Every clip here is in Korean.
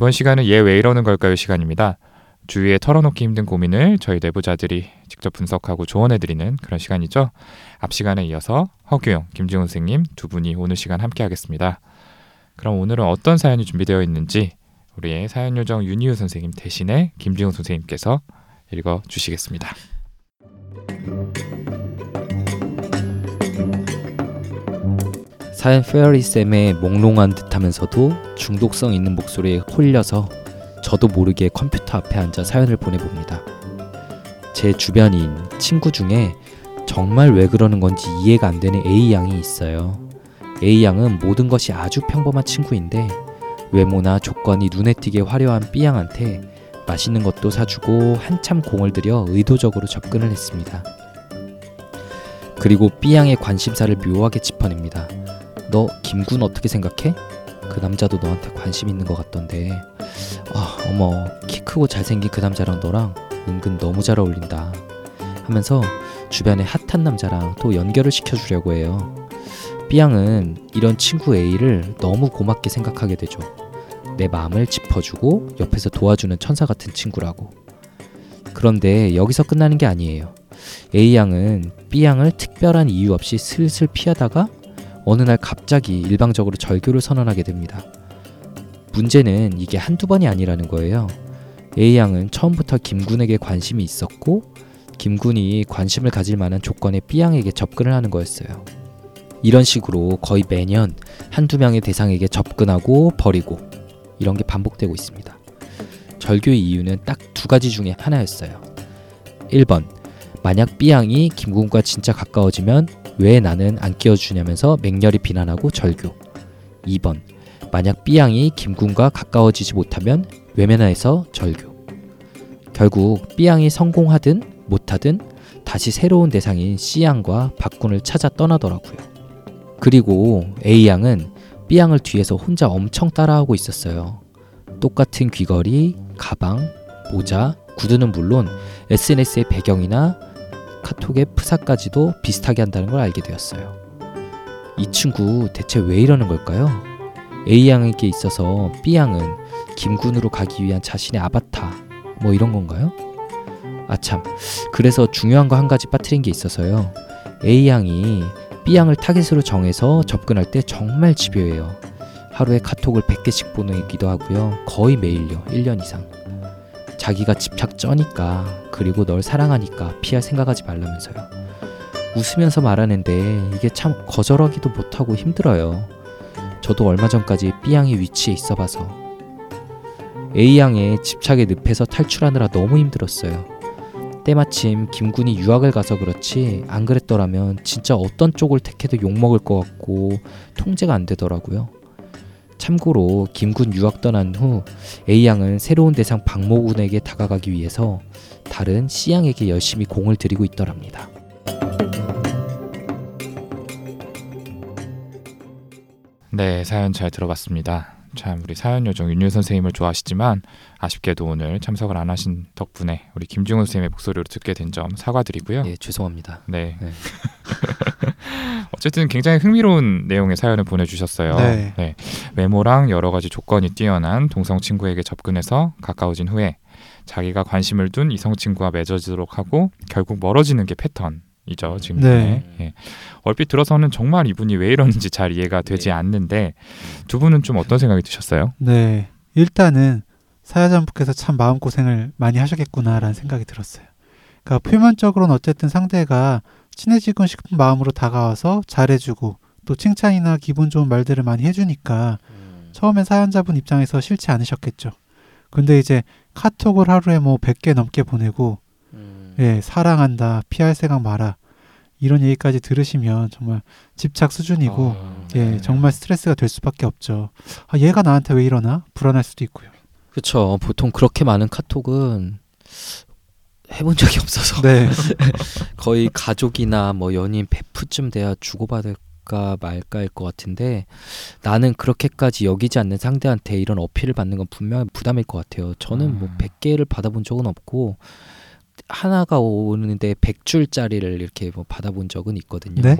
이번 시간은 얘 왜 이러는 걸까요 시간입니다. 주위에 털어놓기 힘든 고민을 저희 내부자들이 직접 분석하고 조언해드리는 그런 시간이죠. 앞 시간에 이어서 허규영, 김지훈 선생님 두 분이 오늘 시간 함께하겠습니다. 그럼 오늘은 어떤 사연이 준비되어 있는지 우리의 사연 요정 윤희우 선생님 대신에 김지훈 선생님께서 읽어 주시겠습니다. 사연 페어리 쌤의 몽롱한 듯하면서도 중독성 있는 목소리에 홀려서 저도 모르게 컴퓨터 앞에 앉아 사연을 보내봅니다. 제 주변인 친구 중에 정말 왜 그러는 건지 이해가 안 되는 A 양이 있어요. A 양은 모든 것이 아주 평범한 친구인데 외모나 조건이 눈에 띄게 화려한 B 양한테 맛있는 것도 사주고 한참 공을 들여 의도적으로 접근을 했습니다. 그리고 B 양의 관심사를 묘하게 짚어냅니다. 너 김군 어떻게 생각해? 그 남자도 너한테 관심 있는 것 같던데. 아, 어머, 키 크고 잘생긴 그 남자랑 너랑 은근 너무 잘 어울린다. 하면서 주변에 핫한 남자랑 또 연결을 시켜주려고 해요. B양은 이런 친구 A를 너무 고맙게 생각하게 되죠. 내 마음을 짚어주고 옆에서 도와주는 천사 같은 친구라고. 그런데 여기서 끝나는 게 아니에요. A양은 B양을 특별한 이유 없이 슬슬 피하다가 어느 날 갑자기 일방적으로 절교를 선언하게 됩니다. 문제는 이게 한두 번이 아니라는 거예요. A양은 처음부터 김군에게 관심이 있었고 김군이 관심을 가질 만한 조건에 B양에게 접근을 하는 거였어요. 이런 식으로 거의 매년 한두 명의 대상에게 접근하고 버리고 이런 게 반복되고 있습니다. 절교의 이유는 딱 두 가지 중에 하나였어요. 1번 만약 B양이 김군과 진짜 가까워지면 왜 나는 안 끼워주냐면서 맹렬히 비난하고 절교. 2번. 만약 B양이 김군과 가까워지지 못하면 외면하에서 절교. 결국 B양이 성공하든 못하든 다시 새로운 대상인 C양과 박군을 찾아 떠나더라고요. 그리고 A양은 B양을 뒤에서 혼자 엄청 따라하고 있었어요. 똑같은 귀걸이, 가방, 모자, 구두는 물론 SNS의 배경이나 카톡의 프사까지도 비슷하게 한다는 걸 알게 되었어요. 이 친구 대체 왜 이러는 걸까요? A양에게 있어서 B양은 김군으로 가기 위한 자신의 아바타 뭐 이런 건가요? 아참 그래서 중요한 거 한 가지 빠뜨린 게 있어서요. A양이 B양을 타겟으로 정해서 접근할 때 정말 집요해요. 하루에 카톡을 100개씩 보내기도 하고요. 거의 매일요. 1년 이상. 자기가 집착 쩌니까 그리고 널 사랑하니까 피할 생각하지 말라면서요. 웃으면서 말하는데 이게 참 거절하기도 못하고 힘들어요. 저도 얼마 전까지 B양의 위치에 있어 봐서 A양의 집착의 늪에서 탈출하느라 너무 힘들었어요. 때마침 김군이 유학을 가서 그렇지 안 그랬더라면 진짜 어떤 쪽을 택해도 욕먹을 것 같고 통제가 안 되더라고요. 참고로 김군 유학 떠난 후 A양은 새로운 대상 박모군에게 다가가기 위해서 다른 C양에게 열심히 공을 들이고 있더랍니다. 네, 사연 잘 들어봤습니다. 참 우리 사연 요정 윤유 선생님을 좋아하시지만 아쉽게도 오늘 참석을 안 하신 덕분에 우리 김중훈 선생님의 목소리로 듣게 된 점 사과드리고요. 예, 죄송합니다. 네. 네. 어쨌든 굉장히 흥미로운 내용의 사연을 보내주셨어요. 네. 외모랑 여러 가지 조건이 뛰어난 동성 친구에게 접근해서 가까워진 후에 자기가 관심을 둔 이성 친구와 맺어지도록 하고 결국 멀어지는 게 패턴 이죠. 지금 네. 예. 얼핏 들어서는 정말 이분이 왜 이러는지 잘 이해가 되지 네. 않는데 두 분은 좀 어떤 생각이 드셨어요? 네. 일단은 사야잠부께서 참 마음고생을 많이 하셨겠구나라는 생각이 들었어요. 그러니까 표면적으로는 어쨌든 상대가 친해지고 싶은 마음으로 다가와서 잘해주고 또 칭찬이나 기분 좋은 말들을 많이 해주니까 처음엔 사연자분 입장에서 싫지 않으셨겠죠. 근데 이제 카톡을 하루에 뭐 100개 넘게 보내고 음. 예, 사랑한다, 피할 생각 마라. 이런 얘기까지 들으시면 정말 집착 수준이고 아, 예, 네. 정말 스트레스가 될 수밖에 없죠. 아, 얘가 나한테 왜 이러나? 불안할 수도 있고요. 그렇죠. 보통 그렇게 많은 카톡은 해본 적이 없어서 네. 거의 가족이나 뭐 연인 베프쯤 돼야 주고받을까 말까일 것 같은데 나는 그렇게까지 여기지 않는 상대한테 이런 어필을 받는 건 분명 부담일 것 같아요. 저는 뭐 음. 100개를 받아본 적은 없고 하나가 오는데 100줄짜리를 이렇게 뭐 받아본 적은 있거든요. 네?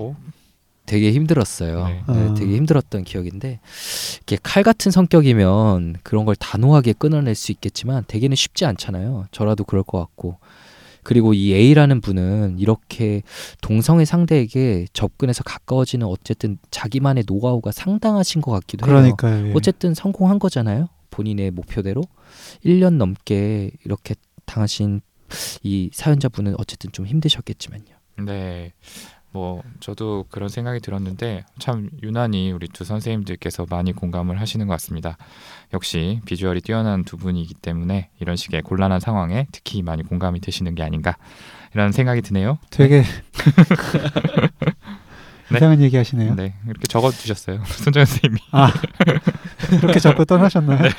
뭐, 되게 힘들었어요. 네. 네, 어. 되게 힘들었던 기억인데 이게 칼 같은 성격이면 그런 걸 단호하게 끊어낼 수 있겠지만 대개는 쉽지 않잖아요. 저라도 그럴 것 같고 그리고 이 A라는 분은 이렇게 동성애 상대에게 접근해서 가까워지는 어쨌든 자기만의 노하우가 상당하신 것 같기도 해요. 그러니까요. 예. 어쨌든 성공한 거잖아요. 본인의 목표대로 1년 넘게 이렇게 당하신 이 사연자분은 어쨌든 좀 힘드셨겠지만요. 네. 뭐 저도 그런 생각이 들었는데 참 유난히 우리 두 선생님들께서 많이 공감을 하시는 것 같습니다. 역시 비주얼이 뛰어난 두 분이기 때문에 이런 식의 곤란한 상황에 특히 많이 공감이 되시는 게 아닌가 이런 생각이 드네요. 되게 네. 이상한 얘기 하시네요. 네, 이렇게 적어 주셨어요. 손정 선생님이. 아 그렇게 적고 떠나셨나요? 네.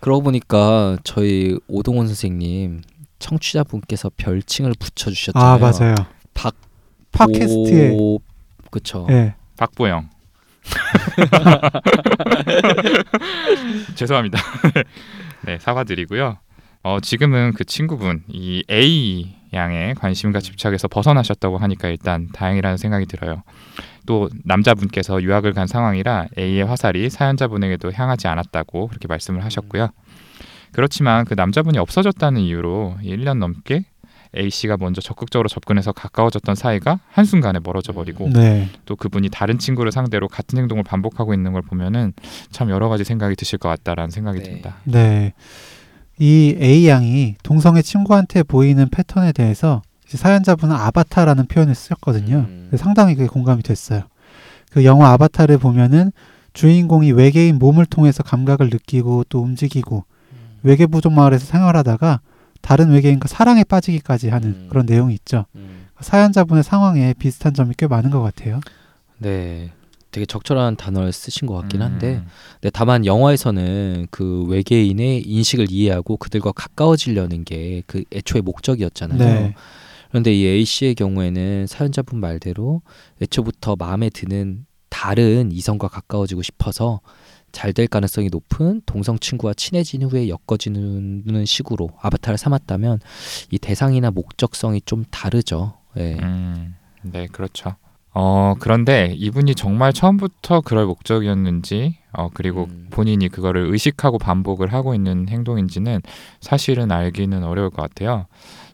그러고 보니까 저희 오동원 선생님 청취자분께서 별칭을 붙여주셨잖아요. 아 맞아요. 박 팟캐스트에 오... 그쵸. 예. 박보영. 죄송합니다. 네, 사과드리고요. 어, 지금은 그 친구분 이 A 양의 관심과 집착에서 벗어나셨다고 하니까 일단 다행이라는 생각이 들어요. 또 남자분께서 유학을 간 상황이라 A의 화살이 사연자분에게도 향하지 않았다고 그렇게 말씀을 하셨고요. 그렇지만 그 남자분이 없어졌다는 이유로 1년 넘게 A 씨가 먼저 적극적으로 접근해서 가까워졌던 사이가 한순간에 멀어져 버리고 네. 또 그분이 다른 친구를 상대로 같은 행동을 반복하고 있는 걸 보면은 참 여러 가지 생각이 드실 것 같다라는 생각이 네. 듭니다. 네. 이 A 양이 동성애 친구한테 보이는 패턴에 대해서 사연자분은 아바타라는 표현을 쓰셨거든요. 음. 상당히 그게 공감이 됐어요. 그 영화 아바타를 보면은 주인공이 외계인 몸을 통해서 감각을 느끼고 또 움직이고 외계 부족 마을에서 생활하다가 다른 외계인과 사랑에 빠지기까지 하는 음. 그런 내용이 있죠. 음. 사연자분의 상황에 비슷한 점이 꽤 많은 것 같아요. 네. 되게 적절한 단어를 쓰신 것 같긴 음. 한데 네, 다만 영화에서는 그 외계인의 인식을 이해하고 그들과 가까워지려는 게 그 애초의 목적이었잖아요. 네. 그런데 이 A 씨의 경우에는 사연자분 말대로 애초부터 마음에 드는 다른 이성과 가까워지고 싶어서 잘 될 가능성이 높은 동성 친구와 친해진 후에 엮어지는 식으로 아바타를 삼았다면 이 대상이나 목적성이 좀 다르죠. 예. 음, 네, 그렇죠. 어, 그런데 이분이 정말 처음부터 그럴 목적이었는지, 어, 그리고 음. 본인이 그거를 의식하고 반복을 하고 있는 행동인지는 사실은 알기는 어려울 것 같아요.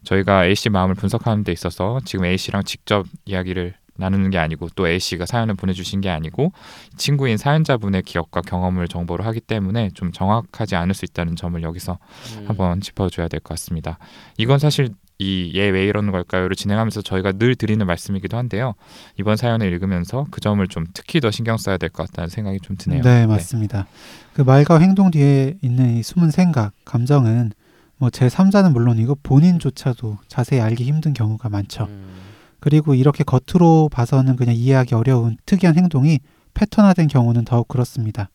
저희가 A 씨 마음을 분석하는 데 있어서 지금 A 씨랑 직접 이야기를 나누는 게 아니고 또 A 씨가 사연을 보내주신 게 아니고 친구인 사연자분의 기억과 경험을 정보로 하기 때문에 좀 정확하지 않을 수 있다는 점을 여기서 음. 한번 짚어줘야 될 것 같습니다. 이건 사실 이얘왜 이러는 걸까요를 진행하면서 저희가 늘 드리는 말씀이기도 한데요. 이번 사연을 읽으면서 그 점을 좀 특히 더 신경 써야 될 것 같다는 생각이 좀 드네요. 네, 맞습니다. 그 말과 행동 뒤에 있는 이 숨은 생각, 감정은 뭐 제 3자는 물론이고 본인조차도 자세히 알기 힘든 경우가 많죠. 음. 그리고 이렇게 겉으로 봐서는 그냥 이해하기 어려운 특이한 행동이 패턴화된 경우는 더욱 그렇습니다.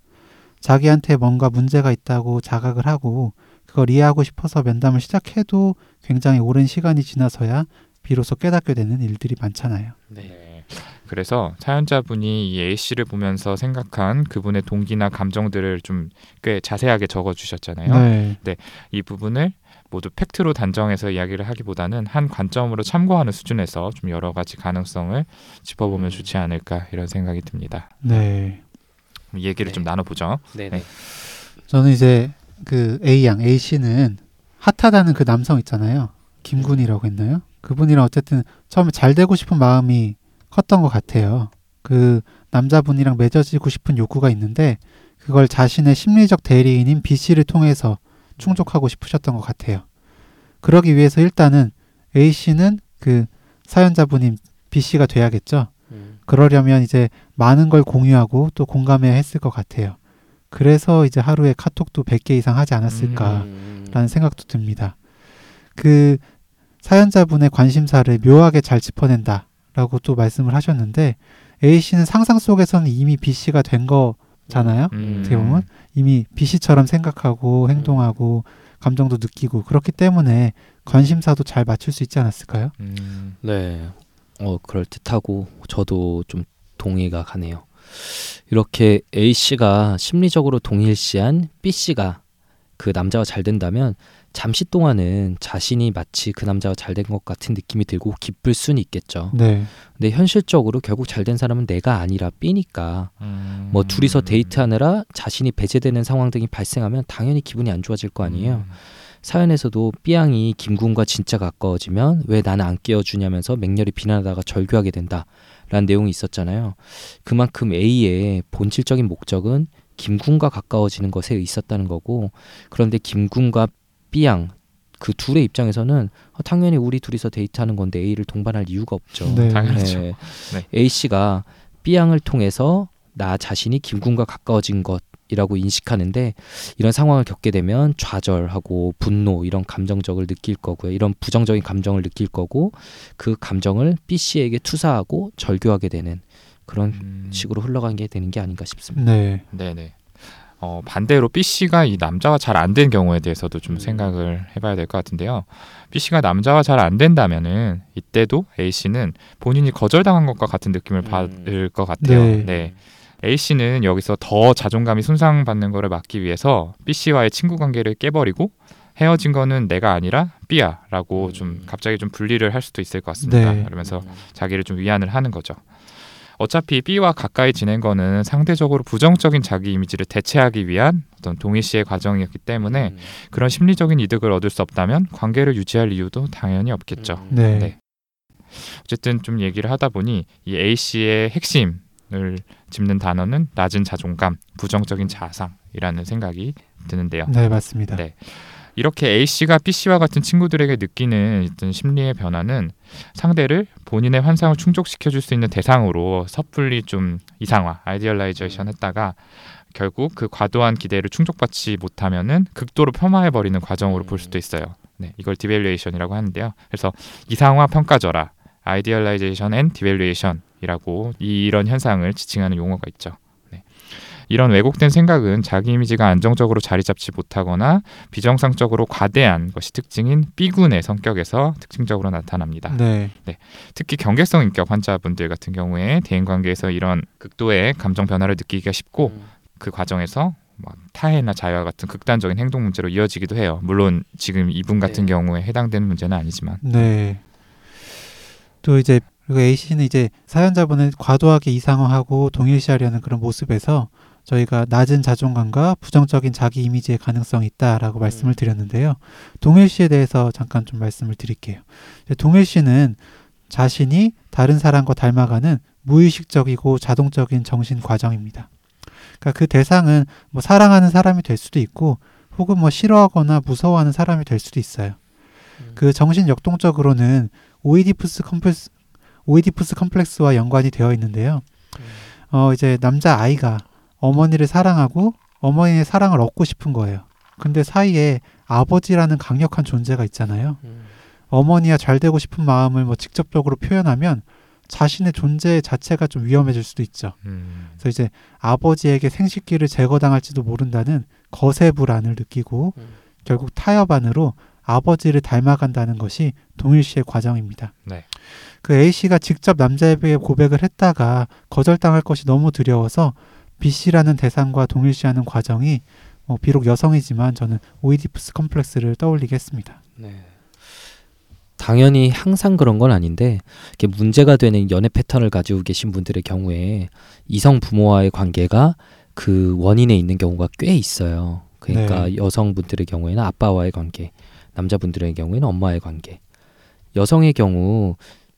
자기한테 뭔가 문제가 있다고 자각을 하고 그걸 이해하고 싶어서 면담을 시작해도 굉장히 오랜 시간이 지나서야 비로소 깨닫게 되는 일들이 많잖아요. 네. 그래서 사연자분이 이 A 씨를 보면서 생각한 그분의 동기나 감정들을 좀 꽤 자세하게 적어 주셨잖아요. 네. 이 부분을 모두 팩트로 단정해서 이야기를 하기보다는 한 관점으로 참고하는 수준에서 좀 여러 가지 가능성을 짚어보면 음. 좋지 않을까 이런 생각이 듭니다. 네. 이 얘기를 네. 좀 나눠보죠. 네. 네. 저는 이제 그 A 양 A 씨는 핫하다는 그 남성 있잖아요. 김군이라고 했나요? 그분이랑 어쨌든 처음에 잘 되고 싶은 마음이 컸던 것 같아요. 그 남자분이랑 맺어지고 싶은 욕구가 있는데 그걸 자신의 심리적 대리인인 B 씨를 통해서 충족하고 싶으셨던 것 같아요. 그러기 위해서 일단은 A 씨는 그 사연자분인 B 씨가 돼야겠죠. 음. 그러려면 이제 많은 걸 공유하고 또 공감해야 했을 것 같아요. 그래서 이제 하루에 카톡도 100개 이상 하지 않았을까라는 음. 생각도 듭니다. 그 사연자분의 관심사를 묘하게 잘 짚어낸다라고 또 말씀을 하셨는데 A 씨는 상상 속에서는 이미 B 씨가 된 거 잖아요. 음. 어떻게 보면 이미 B 씨처럼 생각하고 행동하고 감정도 느끼고 그렇기 때문에 관심사도 잘 맞출 수 있지 않았을까요? 음, 네. 어, 그럴 듯하고 저도 좀 동의가 가네요. 이렇게 A 씨가 심리적으로 동일시한 B 씨가 그 남자와 잘 된다면 잠시 동안은 자신이 마치 그 남자와 잘 된 것 같은 느낌이 들고 기쁠 수는 있겠죠. 네. 근데 현실적으로 결국 잘 된 사람은 내가 아니라 B니까 음. 뭐 둘이서 데이트하느라 자신이 배제되는 상황 등이 발생하면 당연히 기분이 안 좋아질 거 아니에요. 음. 사연에서도 삐양이 김군과 진짜 가까워지면 왜 나는 안 깨워주냐면서 맹렬히 비난하다가 절규하게 된다 라는 내용이 있었잖아요. 그만큼 A의 본질적인 목적은 김군과 가까워지는 것에 있었다는 거고 그런데 김군과 삐양 그 둘의 입장에서는 어, 당연히 우리 둘이서 데이트하는 건데 A를 동반할 이유가 없죠. 네. 당연하죠. 네. 네. A 씨가 B양을 통해서 나 자신이 김군과 가까워진 것이라고 인식하는데 이런 상황을 겪게 되면 좌절하고 분노 이런 감정적을 느낄 거고요. 이런 부정적인 감정을 느낄 거고 그 감정을 B 씨에게 투사하고 절교하게 되는 그런 음. 식으로 흘러간 게 되는 게 아닌가 싶습니다. 네. 네 네. 어, 반대로 B 씨가 이 남자와 잘 안 된 경우에 대해서도 좀 음. 생각을 해봐야 될 것 같은데요. B 씨가 남자와 잘 안 된다면은 이때도 A 씨는 본인이 거절당한 것과 같은 느낌을 음. 받을 것 같아요. 네. 네. A 씨는 여기서 더 자존감이 손상받는 것을 막기 위해서 B 씨와의 친구 관계를 깨버리고 헤어진 거는 내가 아니라 B야라고 음. 좀 갑자기 좀 분리를 할 수도 있을 것 같습니다. 네. 그러면서 자기를 좀 위안을 하는 거죠. 어차피 B와 가까이 지낸 거는 상대적으로 부정적인 자기 이미지를 대체하기 위한 어떤 동일시의 과정이었기 때문에 음. 그런 심리적인 이득을 얻을 수 없다면 관계를 유지할 이유도 당연히 없겠죠. 음. 네. 네. 어쨌든 좀 얘기를 하다 보니 이 A 씨의 핵심을 짚는 단어는 낮은 자존감, 부정적인 자상이라는 생각이 드는데요. 네, 맞습니다. 네. 이렇게 A 씨가 B 씨와 같은 친구들에게 느끼는 어떤 심리의 변화는 상대를 본인의 환상을 충족시켜 줄 수 있는 대상으로 섣불리 좀 이상화, idealization 했다가 결국 그 과도한 기대를 충족받지 못하면은 극도로 폄하해 버리는 과정으로 볼 수도 있어요. 네, 이걸 devaluation이라고 하는데요. 그래서 이상화 평가절하, idealization and devaluation이라고 이런 현상을 지칭하는 용어가 있죠. 네. 이런 왜곡된 생각은 자기 이미지가 안정적으로 자리 잡지 못하거나 비정상적으로 과대한 것이 특징인 B군의 성격에서 특징적으로 나타납니다. 네. 특히 경계성 인격 환자분들 같은 경우에 대인 관계에서 이런 극도의 감정 변화를 느끼기가 쉽고 음. 그 과정에서 막 타해나 자해와 같은 극단적인 행동 문제로 이어지기도 해요. 물론 지금 이분 같은 네. 경우에 해당되는 문제는 아니지만 네. 또 이제 그리고 A 씨는 이제 사연자분을 과도하게 이상화하고 동일시하려는 그런 모습에서 저희가 낮은 자존감과 부정적인 자기 이미지의 가능성이 있다라고 말씀을 드렸는데요. 동일시에 대해서 잠깐 좀 말씀을 드릴게요. 이제 동일시는 자신이 다른 사람과 닮아가는 무의식적이고 자동적인 정신 과정입니다. 그러니까 그 대상은 뭐 사랑하는 사람이 될 수도 있고 혹은 뭐 싫어하거나 무서워하는 사람이 될 수도 있어요. 그 정신 역동적으로는 오이디푸스 컴플렉스 오이디푸스 컴플렉스와 연관이 되어 있는데요. 어 이제 남자 아이가 어머니를 사랑하고 어머니의 사랑을 얻고 싶은 거예요. 근데 사이에 아버지라는 강력한 존재가 있잖아요. 어머니와 잘 되고 싶은 마음을 뭐 직접적으로 표현하면 자신의 존재 자체가 좀 위험해질 수도 있죠. 음, 그래서 이제 아버지에게 생식기를 제거당할지도 모른다는 거세 불안을 느끼고 음. 결국 타협 안으로 아버지를 닮아간다는 것이 동일시의 과정입니다. 네. 그 A 씨가 직접 남자에게 고백을 했다가 거절당할 것이 너무 두려워서 B 씨라는 대상과 동일시하는 과정이 뭐 비록 여성이지만 저는 오이디푸스 컴플렉스를 떠올리게 했습니다. 네. 당연히 항상 그런 건 아닌데 이렇게 문제가 되는 연애 패턴을 가지고 계신 분들의 경우에 이성 부모와의 관계가 그 원인에 있는 경우가 꽤 있어요. 그러니까 네. 여성분들의 경우에는 아빠와의 관계, 남자분들의 경우에는 엄마의 관계. 여성의 경우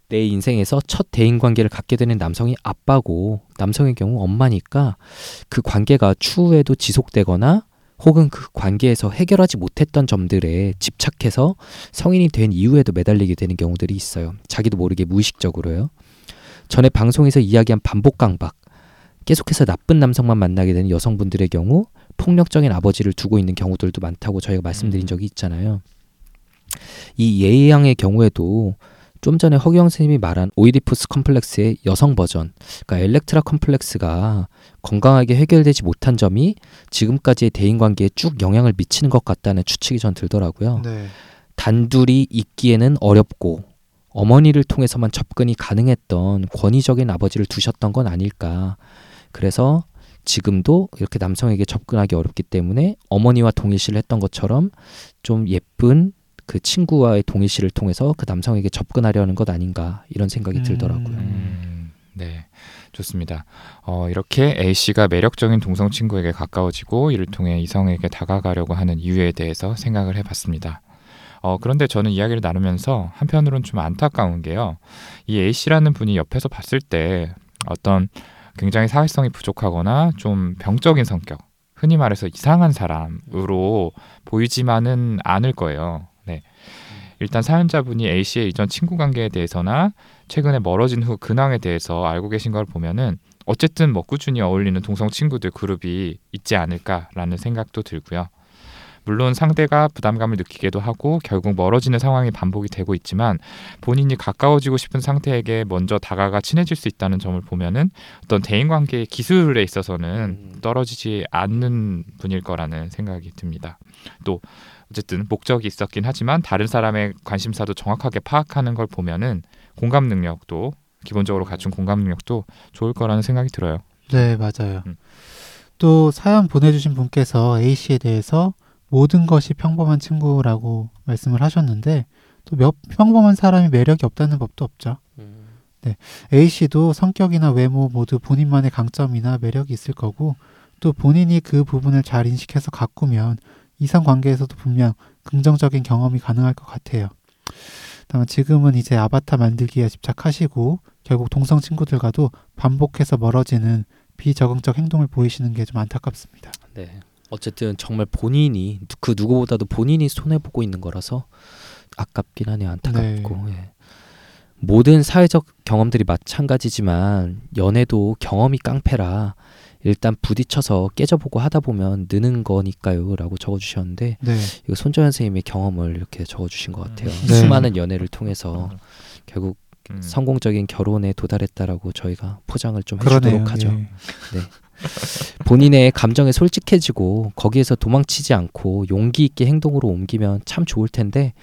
내 인생에서 첫 대인 관계를 갖게 되는 남성이 아빠고 남성의 경우 엄마니까 그 관계가 추후에도 지속되거나 혹은 그 관계에서 해결하지 못했던 점들에 집착해서 성인이 된 이후에도 매달리게 되는 경우들이 있어요. 자기도 모르게 무의식적으로요. 전에 방송에서 이야기한 반복 강박. 계속해서 나쁜 남성만 만나게 되는 여성분들의 경우 폭력적인 아버지를 두고 있는 경우들도 많다고 저희가 말씀드린 음. 적이 있잖아요. 이 예양의 경우에도 좀 전에 허경 선생님이 말한 오이디푸스 컴플렉스의 여성 버전, 그러니까 엘렉트라 컴플렉스가 건강하게 해결되지 못한 점이 지금까지의 대인 관계에 쭉 영향을 미치는 것 같다는 추측이 전 들더라고요. 네. 단둘이 있기에는 어렵고 어머니를 통해서만 접근이 가능했던 권위적인 아버지를 두셨던 건 아닐까. 그래서 지금도 이렇게 남성에게 접근하기 어렵기 때문에 어머니와 동일시를 했던 것처럼 좀 예쁜 그 친구와의 동일시를 통해서 그 남성에게 접근하려는 것 아닌가 이런 생각이 음. 들더라고요. 음, 네, 좋습니다. 어, 이렇게 A 씨가 매력적인 동성 친구에게 가까워지고 이를 통해 이성에게 다가가려고 하는 이유에 대해서 생각을 해봤습니다. 어, 그런데 저는 이야기를 나누면서 한편으론 좀 안타까운 게요. 이 A 씨라는 분이 옆에서 봤을 때 어떤 굉장히 사회성이 부족하거나 좀 병적인 성격, 흔히 말해서 이상한 사람으로 보이지만은 않을 거예요. 네. 일단 사연자분이 A 씨의 이전 친구 관계에 대해서나 최근에 멀어진 후 근황에 대해서 알고 계신 걸 보면은 어쨌든 뭐 꾸준히 어울리는 동성 친구들 그룹이 있지 않을까라는 생각도 들고요. 물론 상대가 부담감을 느끼기도 하고 결국 멀어지는 상황이 반복이 되고 있지만 본인이 가까워지고 싶은 상태에게 먼저 다가가 친해질 수 있다는 점을 보면은 어떤 대인 관계의 기술에 있어서는 음. 떨어지지 않는 분일 거라는 생각이 듭니다. 또 어쨌든 목적이 있었긴 하지만 다른 사람의 관심사도 정확하게 파악하는 걸 보면은 공감 능력도 기본적으로 갖춘 공감 능력도 좋을 거라는 생각이 들어요. 네, 맞아요. 음. 또 사연 보내주신 분께서 A 씨에 대해서 모든 것이 평범한 친구라고 말씀을 하셨는데 또 몇 평범한 사람이 매력이 없다는 법도 없죠. A 씨도 성격이나 외모 모두 본인만의 강점이나 매력이 있을 거고 또 본인이 그 부분을 잘 인식해서 가꾸면 이성 관계에서도 분명 긍정적인 경험이 가능할 것 같아요. 다만 지금은 이제 아바타 만들기에 집착하시고 결국 동성 친구들과도 반복해서 멀어지는 비적응적 행동을 보이시는 게 좀 안타깝습니다. 네. 어쨌든 정말 본인이 그 누구보다도 본인이 손해 보고 있는 거라서 아깝긴 하네요. 안타깝고. 예. 모든 사회적 경험들이 마찬가지지만 연애도 경험이 깡패라 일단 부딪혀서 깨져보고 하다 보면 느는 거니까요 라고 적어주셨는데 네, 이거 손정현 선생님의 경험을 이렇게 적어주신 것 같아요. 음. 네. 수많은 연애를 통해서 결국 음. 성공적인 결혼에 도달했다라고 저희가 포장을 좀 그러네요. 해주도록 하죠. 예. 본인의 감정에 솔직해지고 거기에서 도망치지 않고 용기 있게 행동으로 옮기면 참 좋을 텐데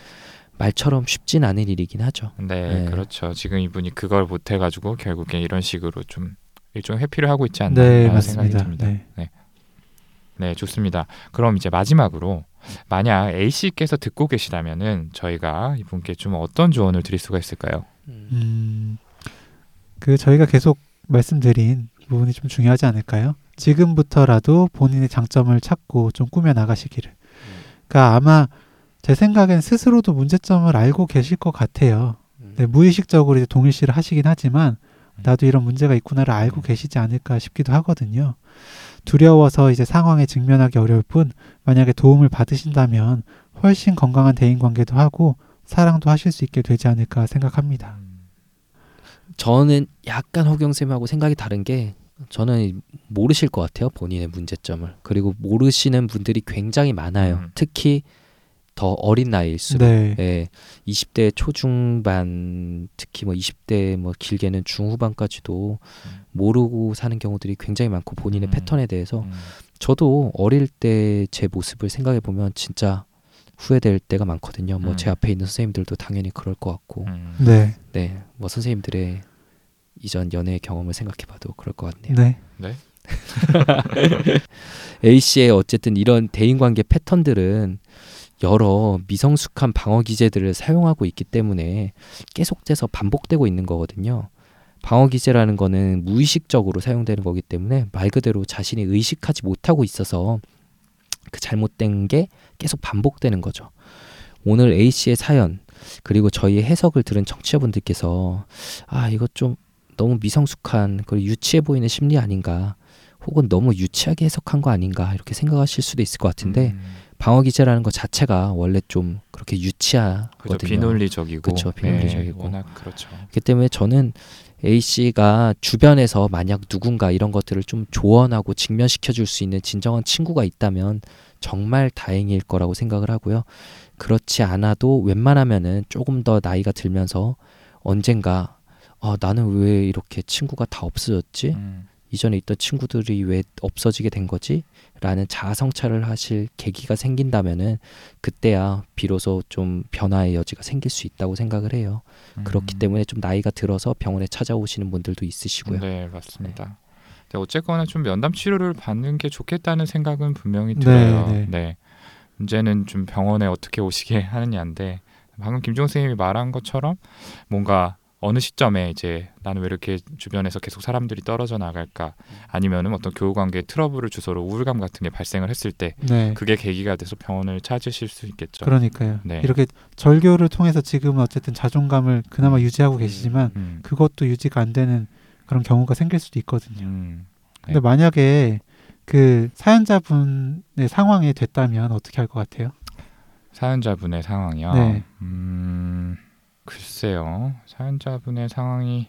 말처럼 쉽진 않은 일이긴 하죠. 네, 네. 그렇죠. 지금 이분이 그걸 못 해가지고 결국에 이런 식으로 좀 일종의 회피를 하고 있지 않나 네, 라는 생각이 맞습니다. 듭니다. 네. 네, 좋습니다. 그럼 이제 마지막으로 만약 A 씨께서 듣고 계시다면은 저희가 이분께 좀 어떤 조언을 드릴 수가 있을까요? 음, 그 저희가 계속 말씀드린 부분이 좀 중요하지 않을까요? 지금부터라도 본인의 장점을 찾고 좀 꾸며 나가시기를. 그러니까 아마 제 생각엔 스스로도 문제점을 알고 계실 것 같아요. 네, 무의식적으로 이제 동일시를 하시긴 하지만 나도 이런 문제가 있구나를 알고 계시지 않을까 싶기도 하거든요. 두려워서 이제 상황에 직면하기 어려울 뿐 만약에 도움을 받으신다면 훨씬 건강한 대인 관계도 하고 사랑도 하실 수 있게 되지 않을까 생각합니다. 저는 약간 허경 쌤하고 생각이 다른 게 저는 모르실 것 같아요 본인의 문제점을 그리고 모르시는 분들이 굉장히 많아요 음. 특히 더 어린 나이일수록 네. 예, 20대 초중반 특히 뭐 20대 뭐 길게는 중후반까지도 음. 모르고 사는 경우들이 굉장히 많고 본인의 음. 패턴에 대해서 음, 저도 어릴 때 제 모습을 생각해 보면 진짜 후회될 때가 많거든요. 뭐 음. 제 앞에 있는 선생님들도 당연히 그럴 것 같고, 음. 네. 네, 뭐 선생님들의 이전 연애 경험을 생각해봐도 그럴 것 같네요. 네. 네. A 씨의 어쨌든 이런 대인관계 패턴들은 여러 미성숙한 방어 기제들을 사용하고 있기 때문에 계속돼서 반복되고 있는 거거든요. 방어 기제라는 거는 무의식적으로 사용되는 거기 때문에 말 그대로 자신이 의식하지 못하고 있어서 그 잘못된 게 계속 반복되는 거죠. 오늘 A 씨의 사연 그리고 저희의 해석을 들은 청취자분들께서 아 이거 좀 너무 미성숙한 그리고 유치해 보이는 심리 아닌가 혹은 너무 유치하게 해석한 거 아닌가 이렇게 생각하실 수도 있을 것 같은데 음, 방어 기제라는 것 자체가 원래 좀 그렇게 유치하거든요. 그죠 비논리적이고 그쵸, 비논리적이고. 네, 워낙 그렇죠. 그렇기 때문에 저는 A 씨가 주변에서 만약 누군가 이런 것들을 좀 조언하고 직면시켜 줄 수 있는 진정한 친구가 있다면 정말 다행일 거라고 생각을 하고요. 그렇지 않아도 웬만하면은 조금 더 나이가 들면서 언젠가 아, 나는 왜 이렇게 친구가 다 없어졌지? 음, 이전에 있던 친구들이 왜 없어지게 된 거지? 라는 자아 성찰을 하실 계기가 생긴다면은 그때야 비로소 좀 변화의 여지가 생길 수 있다고 생각을 해요. 음. 그렇기 때문에 좀 나이가 들어서 병원에 찾아오시는 분들도 있으시고요. 네, 맞습니다. 근데 어쨌거나 좀 면담 치료를 받는 게 좋겠다는 생각은 분명히 들어요. 네, 네. 문제는 좀 병원에 어떻게 오시게 하느냐인데 방금 김종 선생님이 말한 것처럼 뭔가 어느 시점에 이제 나는 왜 이렇게 주변에서 계속 사람들이 떨어져 나갈까 아니면은 어떤 교우 관계 트러블을 주소로 우울감 같은 게 발생을 했을 때 네. 그게 계기가 돼서 병원을 찾으실 수 있겠죠. 그러니까요. 네. 이렇게 절교를 통해서 지금은 어쨌든 자존감을 그나마 유지하고 계시지만 음. 그것도 유지가 안 되는 그런 경우가 생길 수도 있거든요. 음. 근데 만약에 그 사연자분의 상황이 됐다면 어떻게 할 것 같아요? 사연자분의 상황이요. 네. 음, 글쎄요. 사연자분의 상황이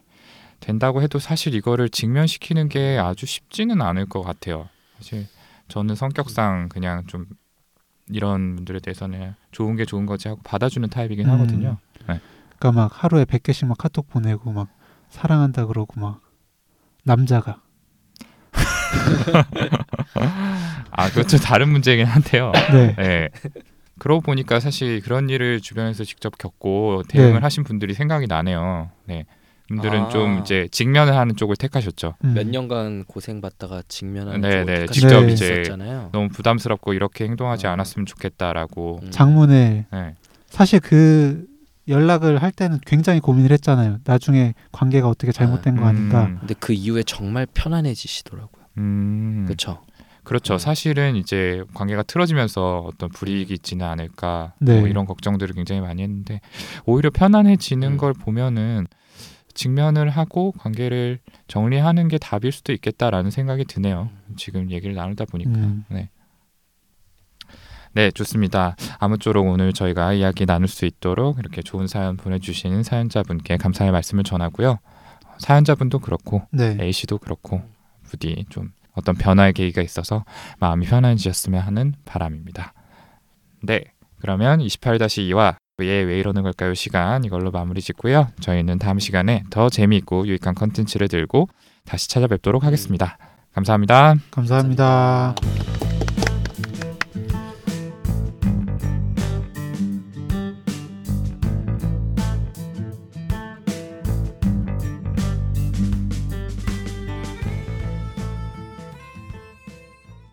된다고 해도 사실 이거를 직면시키는 게 아주 쉽지는 않을 것 같아요. 사실 저는 성격상 그냥 좀 이런 분들에 대해서는 좋은 게 좋은 거지 하고 받아주는 타입이긴 음. 하거든요. 그러니까 막 하루에 100개씩 막 카톡 보내고 막 사랑한다 그러고 막 남자가 아, 좀 다른 문제긴 한데요. 네. 네. 그러고 보니까 사실 그런 일을 주변에서 직접 겪고 대응을 네. 하신 분들이 생각이 나네요. 네. 분들은 아. 좀 이제 직면을 하는 쪽을 택하셨죠. 음. 몇 년간 고생받다가 직면하는 네, 쪽을 네. 직접 분이 이제 있었잖아요. 너무 부담스럽고 이렇게 행동하지 아. 않았으면 좋겠다라고. 음. 장문에 네. 사실 그 연락을 할 때는 굉장히 고민을 했잖아요. 나중에 관계가 어떻게 잘못된 거 아닌가. 음, 근데 그 이후에 정말 편안해지시더라고요. 음, 그렇죠. 그렇죠. 음. 사실은 이제 관계가 틀어지면서 어떤 불이익이 있지는 않을까 네. 뭐 이런 걱정들을 굉장히 많이 했는데 오히려 편안해지는 음. 걸 보면은 직면을 하고 관계를 정리하는 게 답일 수도 있겠다라는 생각이 드네요. 지금 얘기를 나누다 보니까. 음. 네, 좋습니다. 아무쪼록 오늘 저희가 이야기 나눌 수 있도록 이렇게 좋은 사연 보내주시는 사연자분께 감사의 말씀을 전하고요. 사연자분도 그렇고 네. A 씨도 그렇고 부디 좀 어떤 변화의 계기가 있어서 마음이 편안해지셨으면 하는 바람입니다. 네, 그러면 28-2화 얘왜 이러는 걸까요 시간 이걸로 마무리 짓고요. 저희는 다음 시간에 더 재미있고 유익한 컨텐츠를 들고 다시 찾아뵙도록 하겠습니다. 감사합니다. 감사합니다. 감사합니다.